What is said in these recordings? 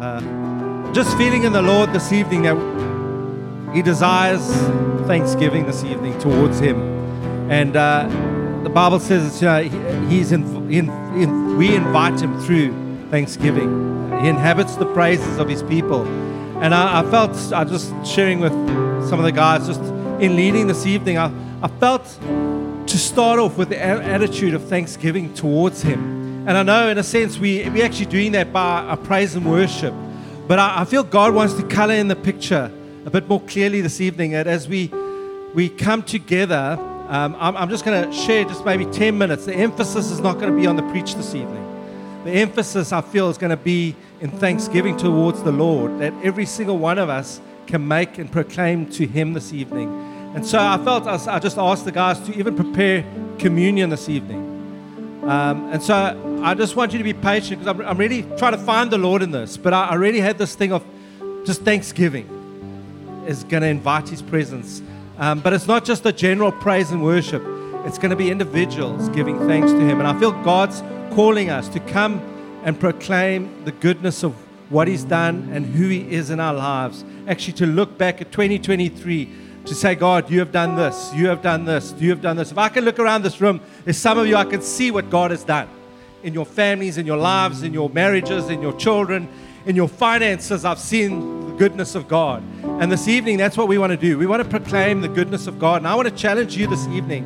Uh, just feeling in the Lord this evening that He desires thanksgiving this evening towards Him. And uh, the Bible says, you know, he, He's in, in, in, we invite Him through thanksgiving. He inhabits the praises of His people. And I, I felt, I just sharing with some of the guys, just in leading this evening, I, I felt to start off with the attitude of thanksgiving towards Him. And I know, in a sense, we, we're actually doing that by our praise and worship. But I, I feel God wants to color in the picture a bit more clearly this evening. That as we, we come together, um, I'm, I'm just going to share just maybe 10 minutes. The emphasis is not going to be on the preach this evening. The emphasis, I feel, is going to be in thanksgiving towards the Lord, that every single one of us can make and proclaim to Him this evening. And so I felt I just asked the guys to even prepare communion this evening. Um, and so I just want you to be patient because I'm, I'm, really trying to find the Lord in this. But I, I really had this thing of just thanksgiving is going to invite His presence. Um, but it's not just a general praise and worship, it's going to be individuals giving thanks to Him. And I feel God's calling us to come and proclaim the goodness of what He's done and who He is in our lives. Actually, to look back at 2023 to say, God, you have done this, you have done this, you have done this. If I can look around this room, there's some of you I can see what God has done in your families, in your lives, in your marriages, in your children, in your finances. I've seen the goodness of God. And this evening, that's what we want to do. We want to proclaim the goodness of God. And I want to challenge you this evening.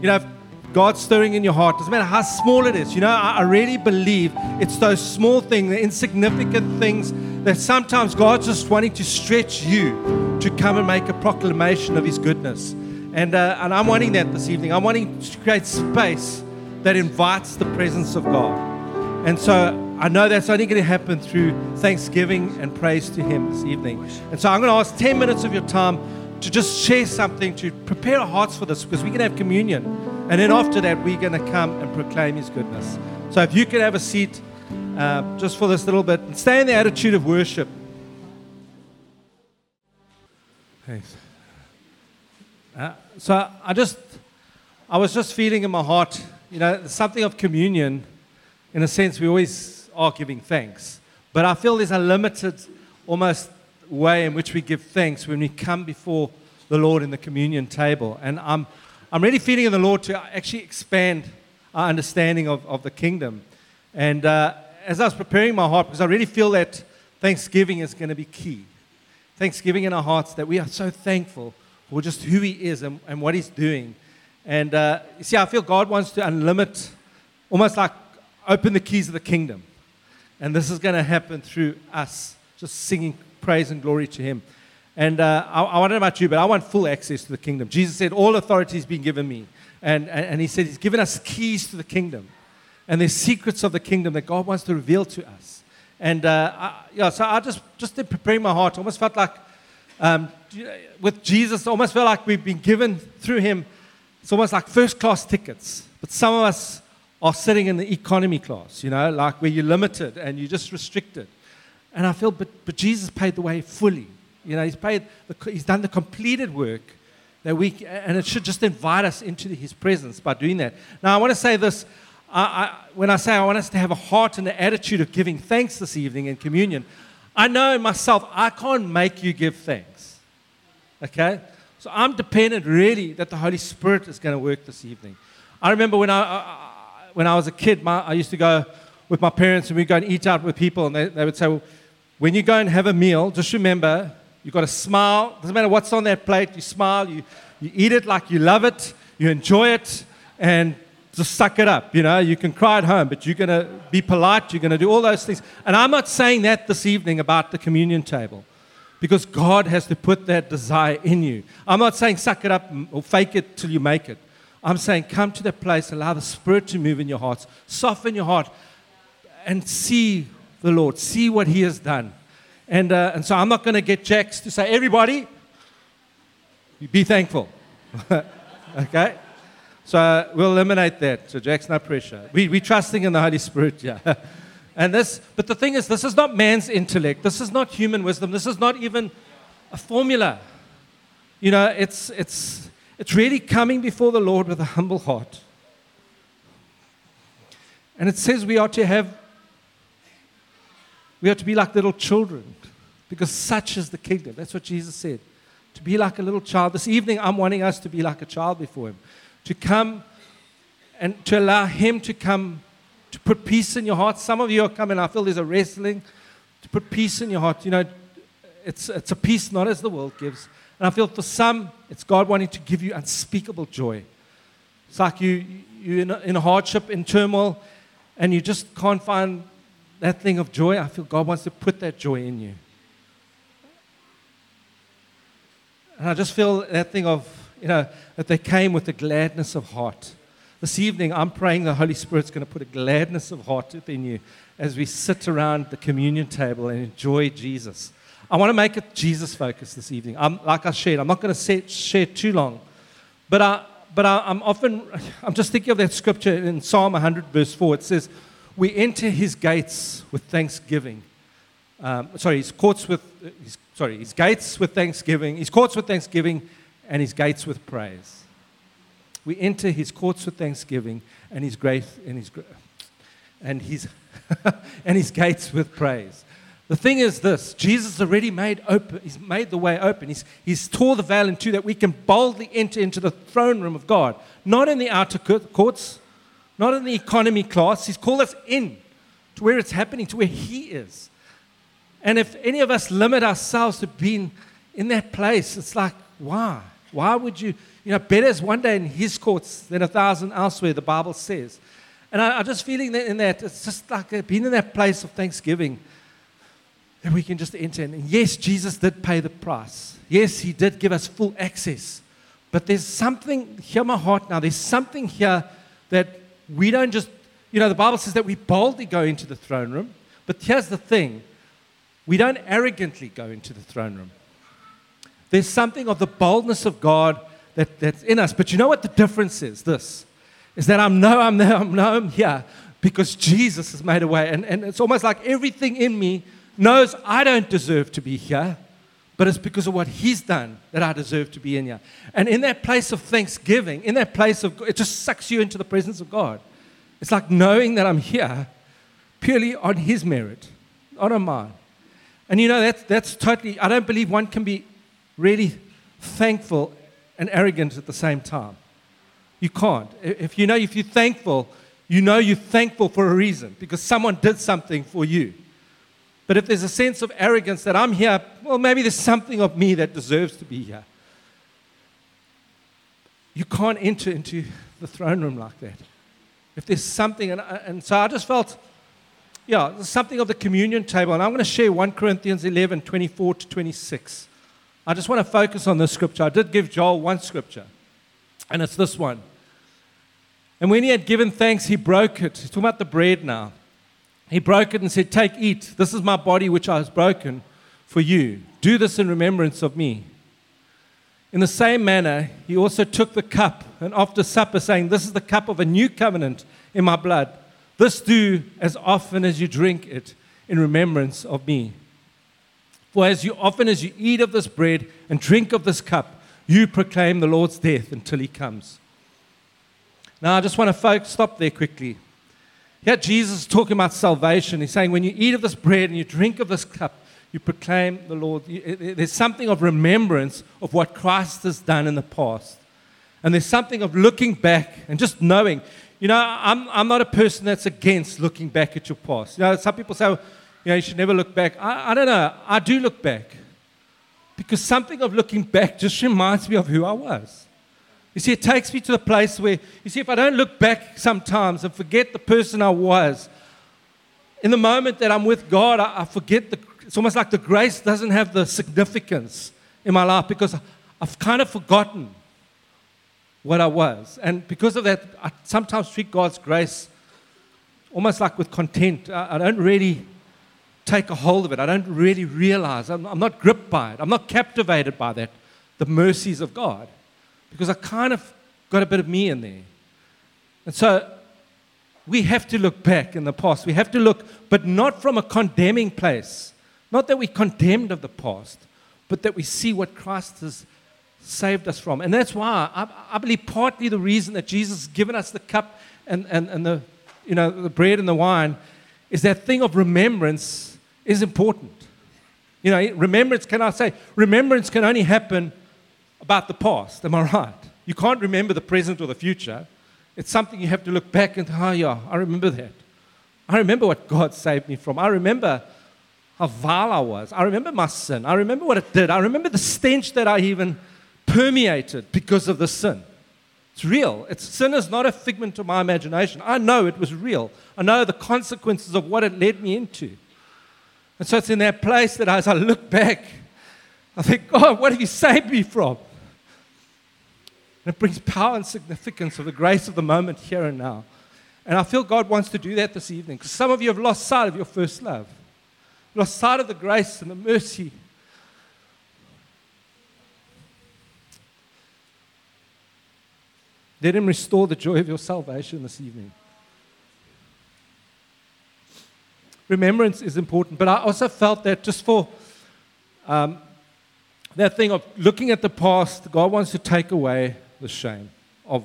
You know, if God's stirring in your heart, doesn't matter how small it is. You know, I, I really believe it's those small things, the insignificant things that sometimes God's just wanting to stretch you to come and make a proclamation of His goodness. And, uh, and I'm wanting that this evening. I'm wanting to create space that invites the presence of God. And so I know that's only going to happen through thanksgiving and praise to Him this evening. And so I'm going to ask 10 minutes of your time to just share something to prepare our hearts for this because we're going to have communion. And then after that, we're going to come and proclaim His goodness. So if you could have a seat uh, just for this little bit. And stay in the attitude of worship. Thanks. Uh, so I just, I was just feeling in my heart, you know, something of communion. In a sense, we always are giving thanks. But I feel there's a limited, almost way in which we give thanks when we come before the Lord in the communion table. And I'm, I'm really feeling in the Lord to actually expand our understanding of, of the kingdom. And, uh, as I was preparing my heart, because I really feel that Thanksgiving is going to be key. Thanksgiving in our hearts, that we are so thankful for just who He is and, and what He's doing. And uh, you see, I feel God wants to unlimit, almost like open the keys of the kingdom. And this is going to happen through us just singing praise and glory to Him. And uh, I, I don't know about you, but I want full access to the kingdom. Jesus said, All authority has been given me. And, and, and He said, He's given us keys to the kingdom and there's secrets of the kingdom that God wants to reveal to us. And uh, I, yeah, so I just, just in preparing my heart, almost felt like um, with Jesus, almost felt like we've been given through him, it's almost like first class tickets. But some of us are sitting in the economy class, you know, like where you're limited and you're just restricted. And I feel, but, but Jesus paid the way fully. You know, he's paid, the, he's done the completed work that we, and it should just invite us into his presence by doing that. Now, I want to say this I, I, when I say I want us to have a heart and an attitude of giving thanks this evening in communion, I know myself, I can't make you give thanks. Okay? So I'm dependent really that the Holy Spirit is going to work this evening. I remember when I, I when I was a kid, my, I used to go with my parents and we'd go and eat out with people, and they, they would say, well, when you go and have a meal, just remember you've got to smile. Doesn't matter what's on that plate, you smile, you, you eat it like you love it, you enjoy it, and just suck it up. You know, you can cry at home, but you're going to be polite. You're going to do all those things. And I'm not saying that this evening about the communion table because God has to put that desire in you. I'm not saying suck it up or fake it till you make it. I'm saying come to that place, allow the Spirit to move in your hearts, soften your heart, and see the Lord, see what He has done. And, uh, and so I'm not going to get Jax to say, everybody, be thankful. okay? So we'll eliminate that. So Jack's no pressure. We, we're trusting in the Holy Spirit, yeah. And this, but the thing is, this is not man's intellect. This is not human wisdom. This is not even a formula. You know, it's, it's, it's really coming before the Lord with a humble heart. And it says we are to have We are to be like little children because such is the kingdom. That's what Jesus said. To be like a little child. This evening, I'm wanting us to be like a child before Him. To come and to allow Him to come to put peace in your heart. Some of you are coming, I feel there's a wrestling to put peace in your heart. You know, it's, it's a peace not as the world gives. And I feel for some, it's God wanting to give you unspeakable joy. It's like you, you're in, in hardship, in turmoil, and you just can't find that thing of joy. I feel God wants to put that joy in you. And I just feel that thing of, you know, that they came with the gladness of heart. This evening, I'm praying the Holy Spirit's going to put a gladness of heart within you as we sit around the communion table and enjoy Jesus. I want to make it Jesus focused this evening. I'm, like I shared, I'm not going to say, share too long, but, I, but I, am often, I'm just thinking of that scripture in Psalm 100, verse 4. It says, We enter his gates with thanksgiving. Um, sorry, his courts with, his, sorry, his gates with thanksgiving, his courts with thanksgiving, and his gates with praise. We enter his courts with thanksgiving and his grace and his and his and his gates with praise. The thing is this Jesus already made open, he's made the way open. He's, he's tore the veil in two that we can boldly enter into the throne room of God. Not in the outer courts, not in the economy class. He's called us in to where it's happening, to where He is. And if any of us limit ourselves to being in that place, it's like, why? Why would you? You know, better is one day in his courts than a thousand elsewhere, the Bible says. And I, am just feeling that in that, it's just like being in that place of thanksgiving that we can just enter in. And yes, Jesus did pay the price. Yes, he did give us full access. But there's something, hear my heart now, there's something here that we don't just, you know, the Bible says that we boldly go into the throne room. But here's the thing we don't arrogantly go into the throne room. There's something of the boldness of God that, that's in us. But you know what the difference is? This is that I'm no, I'm there, I'm no, I'm here because Jesus has made a way. And, and it's almost like everything in me knows I don't deserve to be here, but it's because of what He's done that I deserve to be in here. And in that place of thanksgiving, in that place of, it just sucks you into the presence of God. It's like knowing that I'm here purely on His merit, not on mine. And you know, that's, that's totally, I don't believe one can be really thankful and arrogant at the same time. You can't. If you know, if you're thankful, you know you're thankful for a reason because someone did something for you. But if there's a sense of arrogance that I'm here, well, maybe there's something of me that deserves to be here. You can't enter into the throne room like that. If there's something, and, uh, and so I just felt, yeah, something of the communion table. And I'm going to share 1 Corinthians 11 24 to 26. I just want to focus on this scripture. I did give Joel one scripture, and it's this one. And when he had given thanks, he broke it. He's talking about the bread now. He broke it and said, Take, eat. This is my body which I has broken for you. Do this in remembrance of me. In the same manner, he also took the cup and after supper, saying, This is the cup of a new covenant in my blood. This do as often as you drink it in remembrance of me. For as you often as you eat of this bread and drink of this cup, you proclaim the Lord's death until he comes. Now, I just want to stop there quickly. Here, Jesus is talking about salvation. He's saying, when you eat of this bread and you drink of this cup, you proclaim the Lord. Eh, eh, there's something of remembrance of what Christ has done in the past. And there's something of looking back and just knowing. You know, I'm, I'm not a person that's against looking back at your past. You know, some people say, you know, you should never look back. I, I don't know. I do look back. Because something of looking back just reminds me of who I was. You see, it takes me to the place where, you see, if I don't look back sometimes and forget the person I was, in the moment that I'm with God, I, I forget the, it's almost like the grace doesn't have the significance in my life because I've kind of forgotten what I was. And because of that, I sometimes treat God's grace almost like with content. I, I don't really take a hold of it. I don't really realize. I'm, I'm not gripped by it. I'm not captivated by that, the mercies of God, because I kind of got a bit of me in there. And so we have to look back in the past. We have to look, but not from a condemning place. Not that we condemned of the past, but that we see what Christ has saved us from. And that's why I, I believe partly the reason that Jesus has given us the cup and, and, and the, you know, the bread and the wine is that thing of remembrance is important. You know, remembrance, can I say, remembrance can only happen about the past. Am I right? You can't remember the present or the future. It's something you have to look back and, oh, yeah, I remember that. I remember what God saved me from. I remember how vile I was. I remember my sin. I remember what it did. I remember the stench that I even permeated because of the sin. It's real. It's, sin is not a figment of my imagination. I know it was real. I know the consequences of what it led me into. And so it's in that place that as I look back, I think, God, what have you saved me from? And it brings power and significance of the grace of the moment here and now. And I feel God wants to do that this evening because some of you have lost sight of your first love lost sight of the grace and the mercy. Let Him restore the joy of your salvation this evening. Remembrance is important, but I also felt that just for um, that thing of looking at the past, God wants to take away the shame of,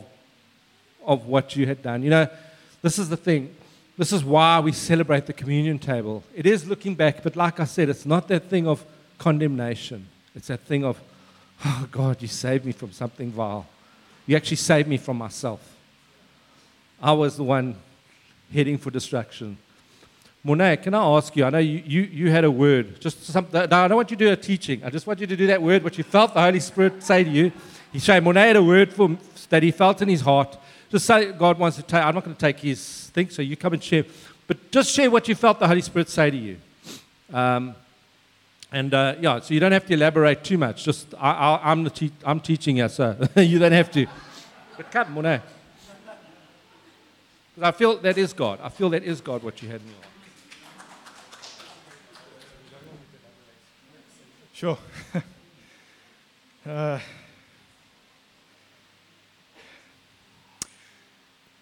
of what you had done. You know, this is the thing. This is why we celebrate the communion table. It is looking back, but like I said, it's not that thing of condemnation. It's that thing of, oh God, you saved me from something vile. You actually saved me from myself. I was the one heading for destruction. Monet, can I ask you? I know you, you, you had a word. Just something. I don't want you to do a teaching. I just want you to do that word, what you felt the Holy Spirit say to you. He said, Monet had a word for, that he felt in his heart. Just say God wants to take. I'm not going to take his thing, so. You come and share. But just share what you felt the Holy Spirit say to you. Um, and uh, yeah, so you don't have to elaborate too much. Just I, am te- I'm teaching you, so you don't have to. But come, Monet. Because I feel that is God. I feel that is God what you had in your heart. Sure. uh,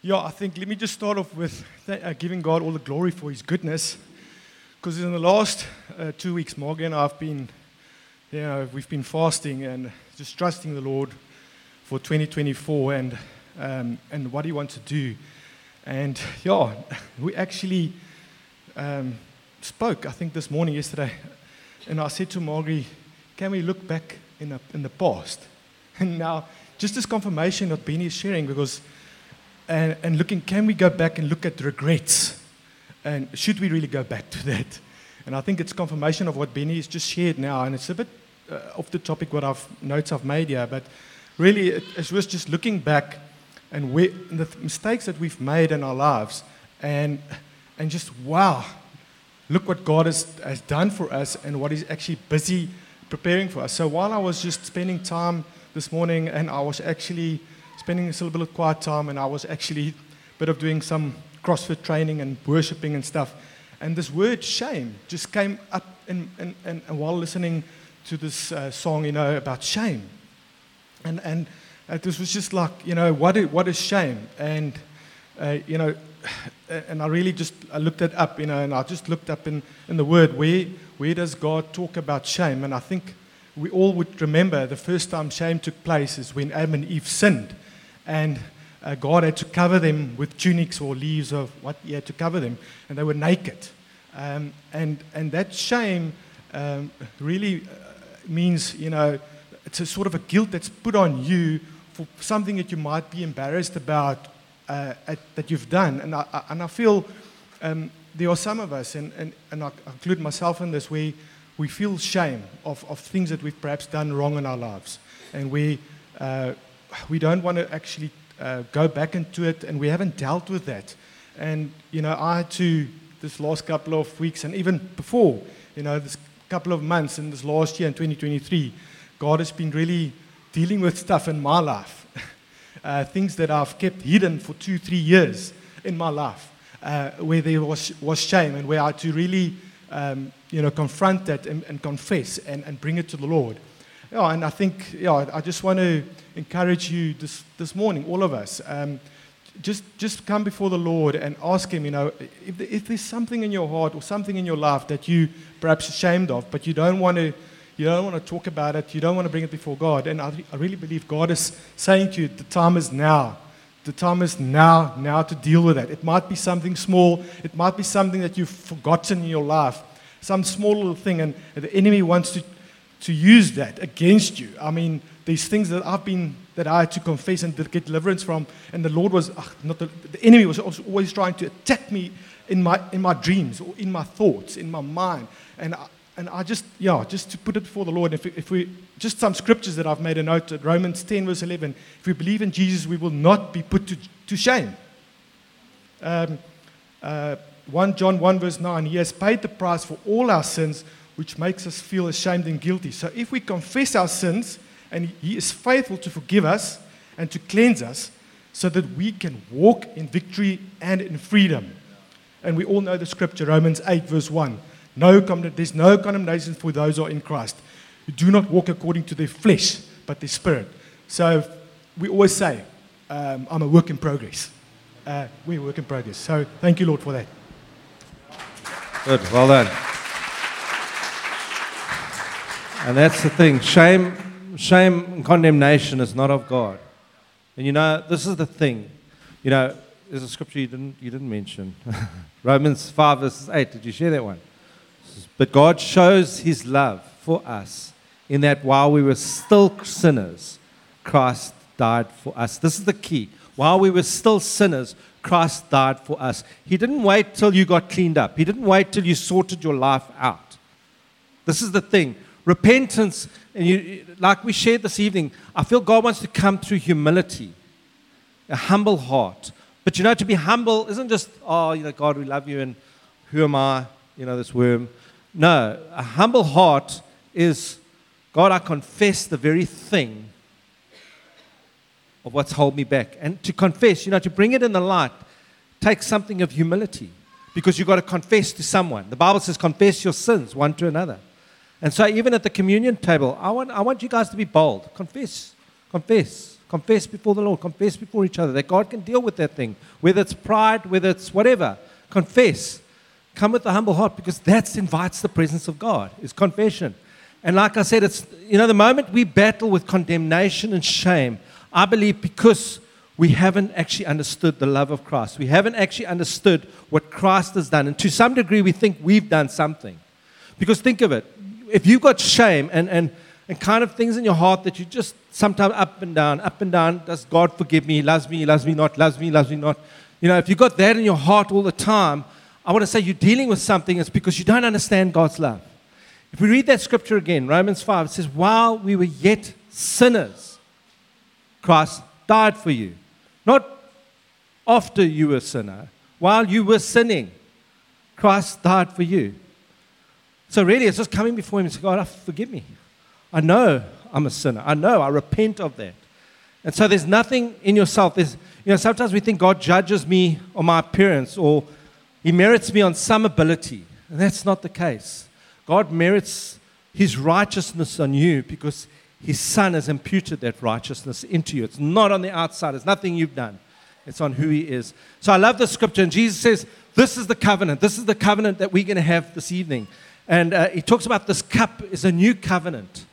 Yeah, I think let me just start off with th- uh, giving God all the glory for His goodness. Because in the last uh, two weeks, Morgan and I have been, you know, we've been fasting and just trusting the Lord for 2024 and, um, and what He wants to do. And yeah, we actually um, spoke, I think, this morning, yesterday. And I said to Margie, can we look back in the, in the past? And now, just this confirmation that Bennie is sharing, because and, and looking, can we go back and look at regrets? And should we really go back to that? And I think it's confirmation of what Bennie has just shared now. And it's a bit uh, off the topic what I've notes I've made here, but really it, it was just looking back and where, the mistakes that we've made in our lives, and and just wow, look what God has, has done for us and what He's actually busy preparing for us. So while I was just spending time this morning, and I was actually spending a little bit of quiet time, and I was actually a bit of doing some CrossFit training and worshiping and stuff. And this word shame just came up in, in, in, in while listening to this uh, song, you know, about shame. And, and uh, this was just like, you know, what is, what is shame? And, uh, you know, and I really just I looked it up, you know, and I just looked up in, in the word where, where does God talk about shame? And I think we all would remember the first time shame took place is when Adam and Eve sinned and uh, God had to cover them with tunics or leaves of what he had to cover them, and they were naked. Um, and, and that shame um, really uh, means, you know, it's a sort of a guilt that's put on you for something that you might be embarrassed about uh, at, that you've done. And I, I and I feel um, there are some of us, and, and, and I include myself in this, where we feel shame of, of things that we've perhaps done wrong in our lives. And we, uh, we don't want to actually uh, go back into it, and we haven't dealt with that. And, you know, I had to, this last couple of weeks, and even before, you know, this couple of months in this last year in 2023, God has been really dealing with stuff in my life. Uh, things that I've kept hidden for two, three years in my life, uh, where there was, was shame and where I had to really, um, you know, confront that and, and confess and, and bring it to the Lord. Yeah, and I think, yeah, I just want to encourage you this, this morning, all of us. Um, just, just come before the Lord and ask Him, you know, if, if there's something in your heart or something in your life that you perhaps ashamed of, but you don't want to, you don't want to talk about it, you don't want to bring it before God. And I, I really believe God is saying to you, the time is now. The time is now, now to deal with that. It might be something small, it might be something that you've forgotten in your life, some small little thing, and the enemy wants to, to use that against you. I mean, these things that I've been that I had to confess and get deliverance from, and the Lord was ugh, not the, the enemy was always trying to attack me in my in my dreams or in my thoughts, in my mind, and. I, and I just, yeah, just to put it before the Lord, if, if we, just some scriptures that I've made a note at Romans 10, verse 11. If we believe in Jesus, we will not be put to, to shame. Um, uh, 1 John 1, verse 9, He has paid the price for all our sins, which makes us feel ashamed and guilty. So if we confess our sins, and He is faithful to forgive us and to cleanse us, so that we can walk in victory and in freedom. And we all know the scripture, Romans 8, verse 1. No, there's no condemnation for those who are in Christ, who do not walk according to their flesh, but their spirit. So we always say, um, I'm a work in progress. Uh, we're a work in progress. So thank you, Lord, for that. Good, well done. And that's the thing. Shame, shame and condemnation is not of God. And you know, this is the thing. You know, there's a scripture you didn't, you didn't mention. Romans 5, verses 8. Did you share that one? But God shows his love for us in that while we were still sinners, Christ died for us. This is the key. While we were still sinners, Christ died for us. He didn't wait till you got cleaned up, He didn't wait till you sorted your life out. This is the thing. Repentance, and you, like we shared this evening, I feel God wants to come through humility, a humble heart. But you know, to be humble isn't just, oh, you know, God, we love you, and who am I? You know, this worm. No, a humble heart is God, I confess the very thing of what's held me back. And to confess, you know, to bring it in the light takes something of humility because you've got to confess to someone. The Bible says, confess your sins one to another. And so, even at the communion table, I want, I want you guys to be bold. Confess, confess, confess before the Lord, confess before each other that God can deal with that thing, whether it's pride, whether it's whatever. Confess. Come with a humble heart because that invites the presence of God, is confession. And like I said, it's, you know, the moment we battle with condemnation and shame, I believe because we haven't actually understood the love of Christ. We haven't actually understood what Christ has done. And to some degree, we think we've done something. Because think of it if you've got shame and, and, and kind of things in your heart that you just sometimes up and down, up and down, does God forgive me? He loves me, he loves me not, loves me, loves me not. You know, if you've got that in your heart all the time, I want to say you're dealing with something, it's because you don't understand God's love. If we read that scripture again, Romans 5, it says, While we were yet sinners, Christ died for you. Not after you were a sinner, while you were sinning, Christ died for you. So really, it's just coming before Him and saying, God, forgive me. I know I'm a sinner. I know. I repent of that. And so there's nothing in yourself. There's, you know, sometimes we think God judges me on my appearance or he merits me on some ability. And that's not the case. God merits his righteousness on you because his son has imputed that righteousness into you. It's not on the outside, it's nothing you've done. It's on who he is. So I love the scripture, and Jesus says, This is the covenant. This is the covenant that we're going to have this evening. And uh, he talks about this cup is a new covenant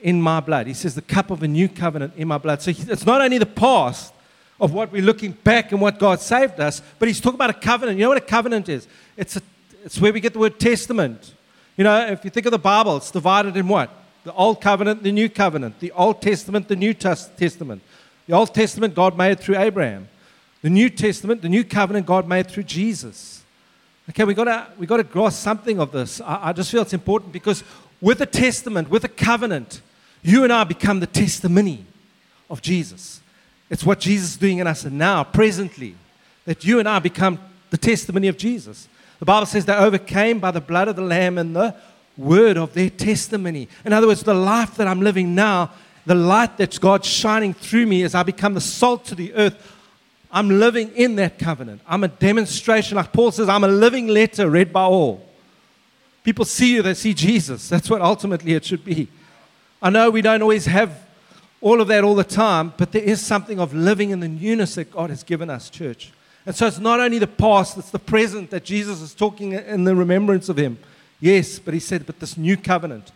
in my blood. He says, The cup of a new covenant in my blood. So it's not only the past, of what we're looking back and what God saved us, but he's talking about a covenant. You know what a covenant is? It's, a, it's where we get the word testament. You know, if you think of the Bible, it's divided in what? The Old Covenant, the New Covenant. The Old Testament, the New Testament. The Old Testament, God made through Abraham. The New Testament, the New Covenant, God made through Jesus. Okay, we got to we got to grasp something of this. I, I just feel it's important because with a testament, with a covenant, you and I become the testimony of Jesus. It's what Jesus is doing in us now, presently, that you and I become the testimony of Jesus. The Bible says they overcame by the blood of the Lamb and the word of their testimony. In other words, the life that I'm living now, the light that God's shining through me as I become the salt to the earth, I'm living in that covenant. I'm a demonstration. Like Paul says, I'm a living letter read by all. People see you, they see Jesus. That's what ultimately it should be. I know we don't always have all of that all the time, but there is something of living in the newness that God has given us, church. And so it's not only the past, it's the present that Jesus is talking in the remembrance of Him. Yes, but He said, but this new covenant.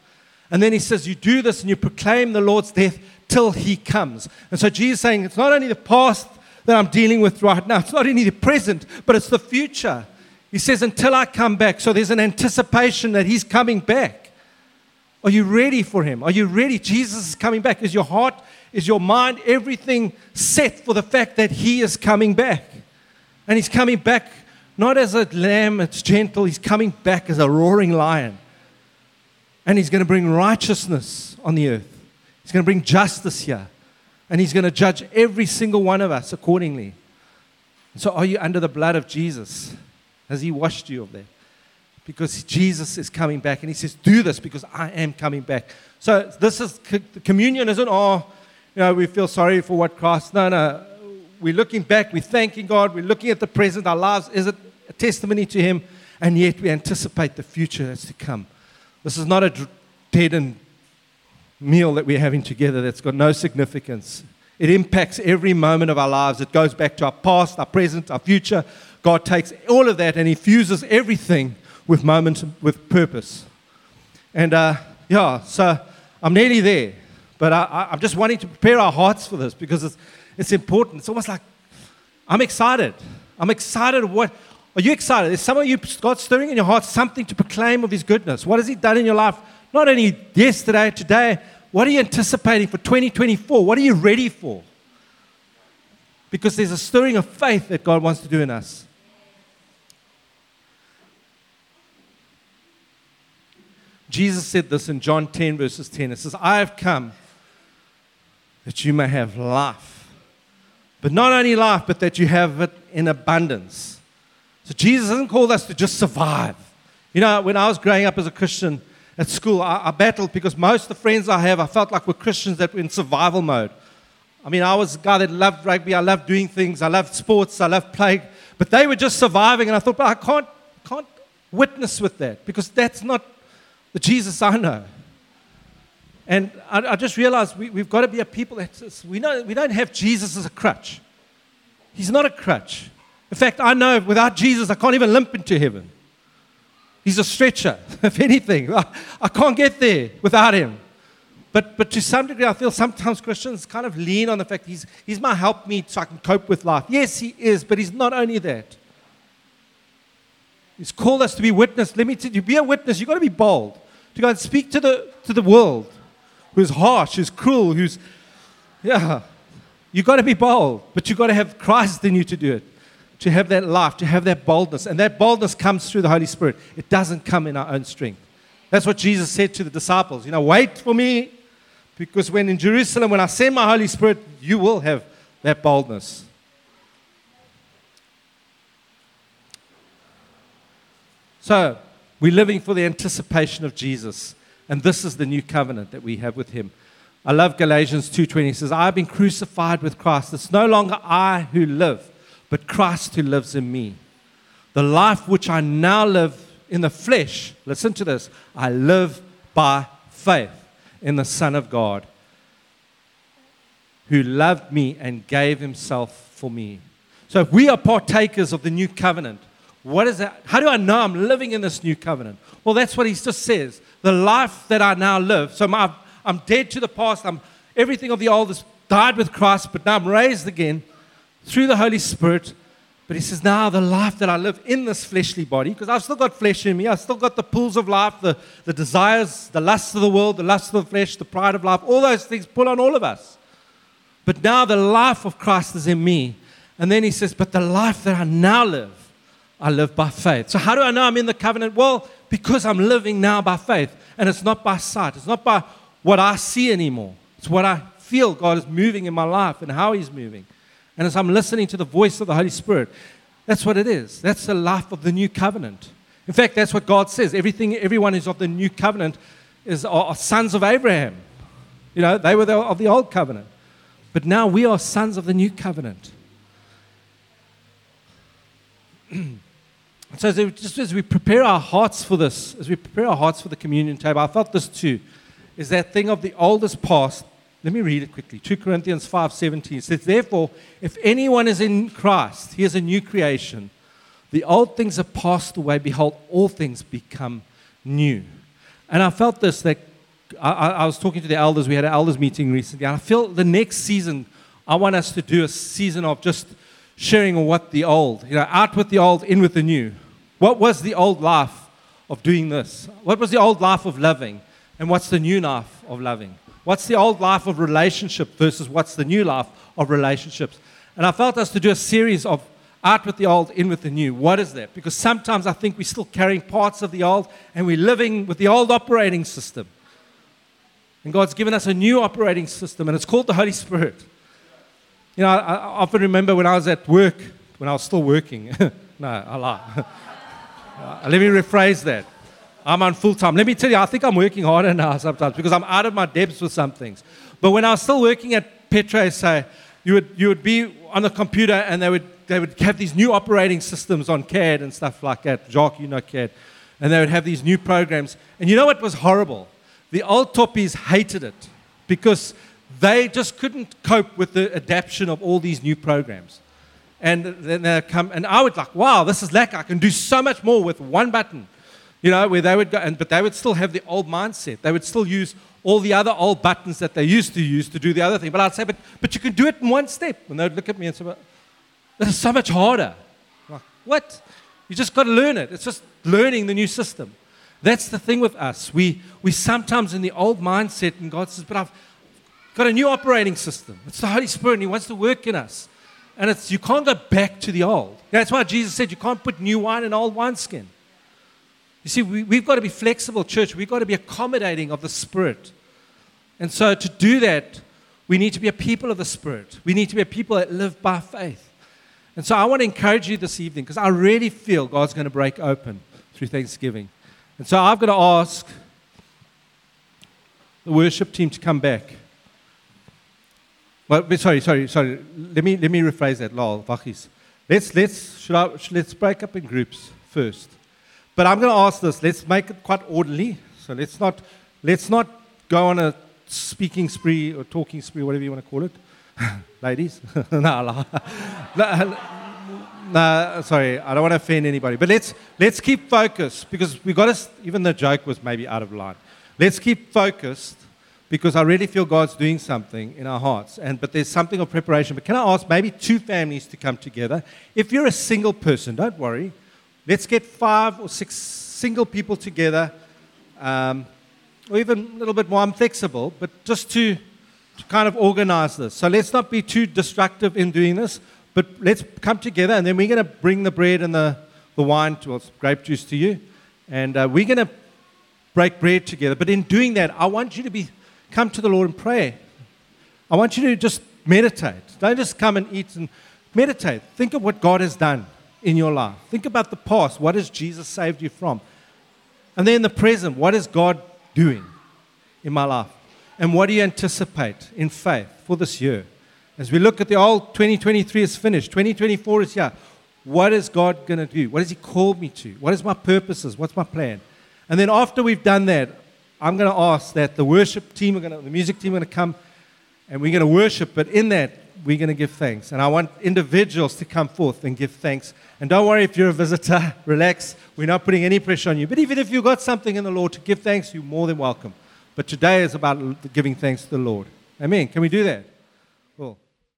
And then He says, you do this and you proclaim the Lord's death till He comes. And so Jesus is saying, it's not only the past that I'm dealing with right now, it's not only the present, but it's the future. He says, until I come back. So there's an anticipation that he's coming back. Are you ready for him? Are you ready? Jesus is coming back. Is your heart, is your mind, everything set for the fact that he is coming back? And he's coming back not as a lamb, it's gentle. He's coming back as a roaring lion. And he's going to bring righteousness on the earth. He's going to bring justice here. And he's going to judge every single one of us accordingly. So, are you under the blood of Jesus? Has he washed you of that? Because Jesus is coming back and he says, Do this because I am coming back. So, this is communion, isn't, oh, you know, we feel sorry for what Christ. No, no. We're looking back, we're thanking God, we're looking at the present, our lives. Is a testimony to Him? And yet we anticipate the future that's to come. This is not a dead and meal that we're having together that's got no significance. It impacts every moment of our lives. It goes back to our past, our present, our future. God takes all of that and He fuses everything with moment, with purpose. And uh, yeah, so I'm nearly there. But I, am just wanting to prepare our hearts for this because it's, it's important. It's almost like I'm excited. I'm excited. What are you excited? Is some of you God stirring in your heart something to proclaim of His goodness? What has He done in your life? Not only yesterday, today, what are you anticipating for 2024? What are you ready for? Because there's a stirring of faith that God wants to do in us. Jesus said this in John 10, verses 10. It says, I have come that you may have life. But not only life, but that you have it in abundance. So Jesus doesn't call us to just survive. You know, when I was growing up as a Christian, at school, I, I, battled because most of the friends I have, I felt like were Christians that were in survival mode. I mean, I was a guy that loved rugby, I loved doing things, I loved sports, I loved playing, but they were just surviving, and I thought, but I can't, can't witness with that because that's not the Jesus I know. And I, I just realized we, have got to be a people that we, know, we don't have Jesus as a crutch. He's not a crutch. In fact, I know without Jesus, I can't even limp into heaven. He's a stretcher, if anything. I, I can't get there without him. But, but to some degree, I feel sometimes Christians kind of lean on the fact he's, he's my help me so I can cope with life. Yes, he is, but he's not only that. He's called us to be witness. Let me tell you, to be a witness, you've got to be bold. To go and speak to the, to the world who's harsh, who's cruel, who's, yeah. You've got to be bold, but you've got to have Christ in you to do it to have that life, to have that boldness. And that boldness comes through the Holy Spirit. It doesn't come in our own strength. That's what Jesus said to the disciples. You know, wait for me, because when in Jerusalem, when I send my Holy Spirit, you will have that boldness. So, we're living for the anticipation of Jesus. And this is the new covenant that we have with him. I love Galatians 2:20 it says, "I have been crucified with Christ. It's no longer I who live, but Christ who lives in me. The life which I now live in the flesh, listen to this, I live by faith in the Son of God who loved me and gave himself for me. So if we are partakers of the new covenant, what is that? How do I know I'm living in this new covenant? Well, that's what he just says. The life that I now live. So my, I'm dead to the past. I'm everything of the old has died with Christ, but now I'm raised again through the Holy Spirit. But he says, now the life that I live in this fleshly body, because I've still got flesh in me, I've still got the pulls of life, the, the desires, the lusts of the world, the lust of the flesh, the pride of life, all those things pull on all of us. But now the life of Christ is in me. And then he says, but the life that I now live, I live by faith. So how do I know I'm in the covenant? Well, because I'm living now by faith. And it's not by sight, it's not by what I see anymore. It's what I feel God is moving in my life and how he's moving. And as I'm listening to the voice of the Holy Spirit, that's what it is. That's the life of the new covenant. In fact, that's what God says. Everything, everyone who's of the new covenant is are, sons of Abraham. You know, they were the, of the old covenant. But now we are sons of the new covenant. so as, just as we prepare our hearts for this, as we prepare our hearts for the communion table, I felt this too, is that thing of the oldest past let me read it quickly. 2 Corinthians 5:17 says, "Therefore, if anyone is in Christ, he is a new creation. The old things have passed away; behold, all things become new." And I felt this that I, I was talking to the elders. We had an elders meeting recently, and I feel the next season I want us to do a season of just sharing what the old, you know, out with the old, in with the new. What was the old life of doing this? What was the old life of loving? And what's the new life of loving? What's the old life of relationship versus what's the new life of relationships? And I felt us to do a series of out with the old, in with the new. What is that? Because sometimes I think we're still carrying parts of the old and we're living with the old operating system. And God's given us a new operating system, and it's called the Holy Spirit. You know, I, I often remember when I was at work, when I was still working. no, I lie. Uh, let me rephrase that. I'm on full time. Let me tell you, I think I'm working harder now sometimes because I'm out of my depths with some things. But when I was still working at PetroSA, you would, you would be on the computer and they would, they would have these new operating systems on CAD and stuff like that. Jacques, you know CAD. And they would have these new programs. And you know what was horrible? The old Toppies hated it because they just couldn't cope with the adaptation of all these new programs. And then they come, and I would like, wow, this is like I can do so much more with one button. You know, where they would go, and, but they would still have the old mindset. They would still use all the other old buttons that they used to use to do the other thing. But I'd say, but, but you can do it in one step. And they'd look at me and say, well, this is so much harder. I'm like, what? You just got to learn it. It's just learning the new system. That's the thing with us. We, we sometimes in the old mindset, and God says, but I've got a new operating system. It's the Holy Spirit, and He wants to work in us. And it's, you can't go back to the old. That's why Jesus said you can't put new wine in old wineskin. You see, we, we've got to be flexible, church. We've got to be accommodating of the Spirit. And so to do that, we need to be a people of the Spirit. We need to be a people that live by faith. And so I want to encourage you this evening because I really feel God's going to break open through Thanksgiving. And so I've got to ask the worship team to come back. Well, sorry, sorry, sorry. Let me, let me rephrase that, lol, vachis. Let's, let's, should I, should, let's break up in groups first. But I'm going to ask this. Let's make it quite orderly. So let's not, let's not go on a speaking spree or talking spree, whatever you want to call it. Ladies? no, no, no, sorry, I don't want to offend anybody. But let's, let's keep focused because we got to, even the joke was maybe out of line. Let's keep focused because I really feel God's doing something in our hearts. And, but there's something of preparation. But can I ask maybe two families to come together? If you're a single person, don't worry. Let's get five or six single people together, um, or even a little bit more. I'm flexible, but just to, to kind of organize this. So let's not be too destructive in doing this, but let's come together, and then we're going to bring the bread and the, the wine, to, well, grape juice to you, and uh, we're going to break bread together. But in doing that, I want you to be come to the Lord and pray. I want you to just meditate. Don't just come and eat and meditate. Think of what God has done in your life. Think about the past. What has Jesus saved you from? And then the present. What is God doing in my life? And what do you anticipate in faith for this year? As we look at the old 2023 is finished, 2024 is here. What is God going to do? What has He called me to? What is my purposes? What's my plan? And then after we've done that, I'm going to ask that the worship team, are to, the music team are going to come and we're going to worship, but in that, we're going to give thanks. And I want individuals to come forth and give thanks. And don't worry if you're a visitor, relax. We're not putting any pressure on you. But even if you've got something in the Lord to give thanks, you're more than welcome. But today is about giving thanks to the Lord. Amen. Can we do that? Cool.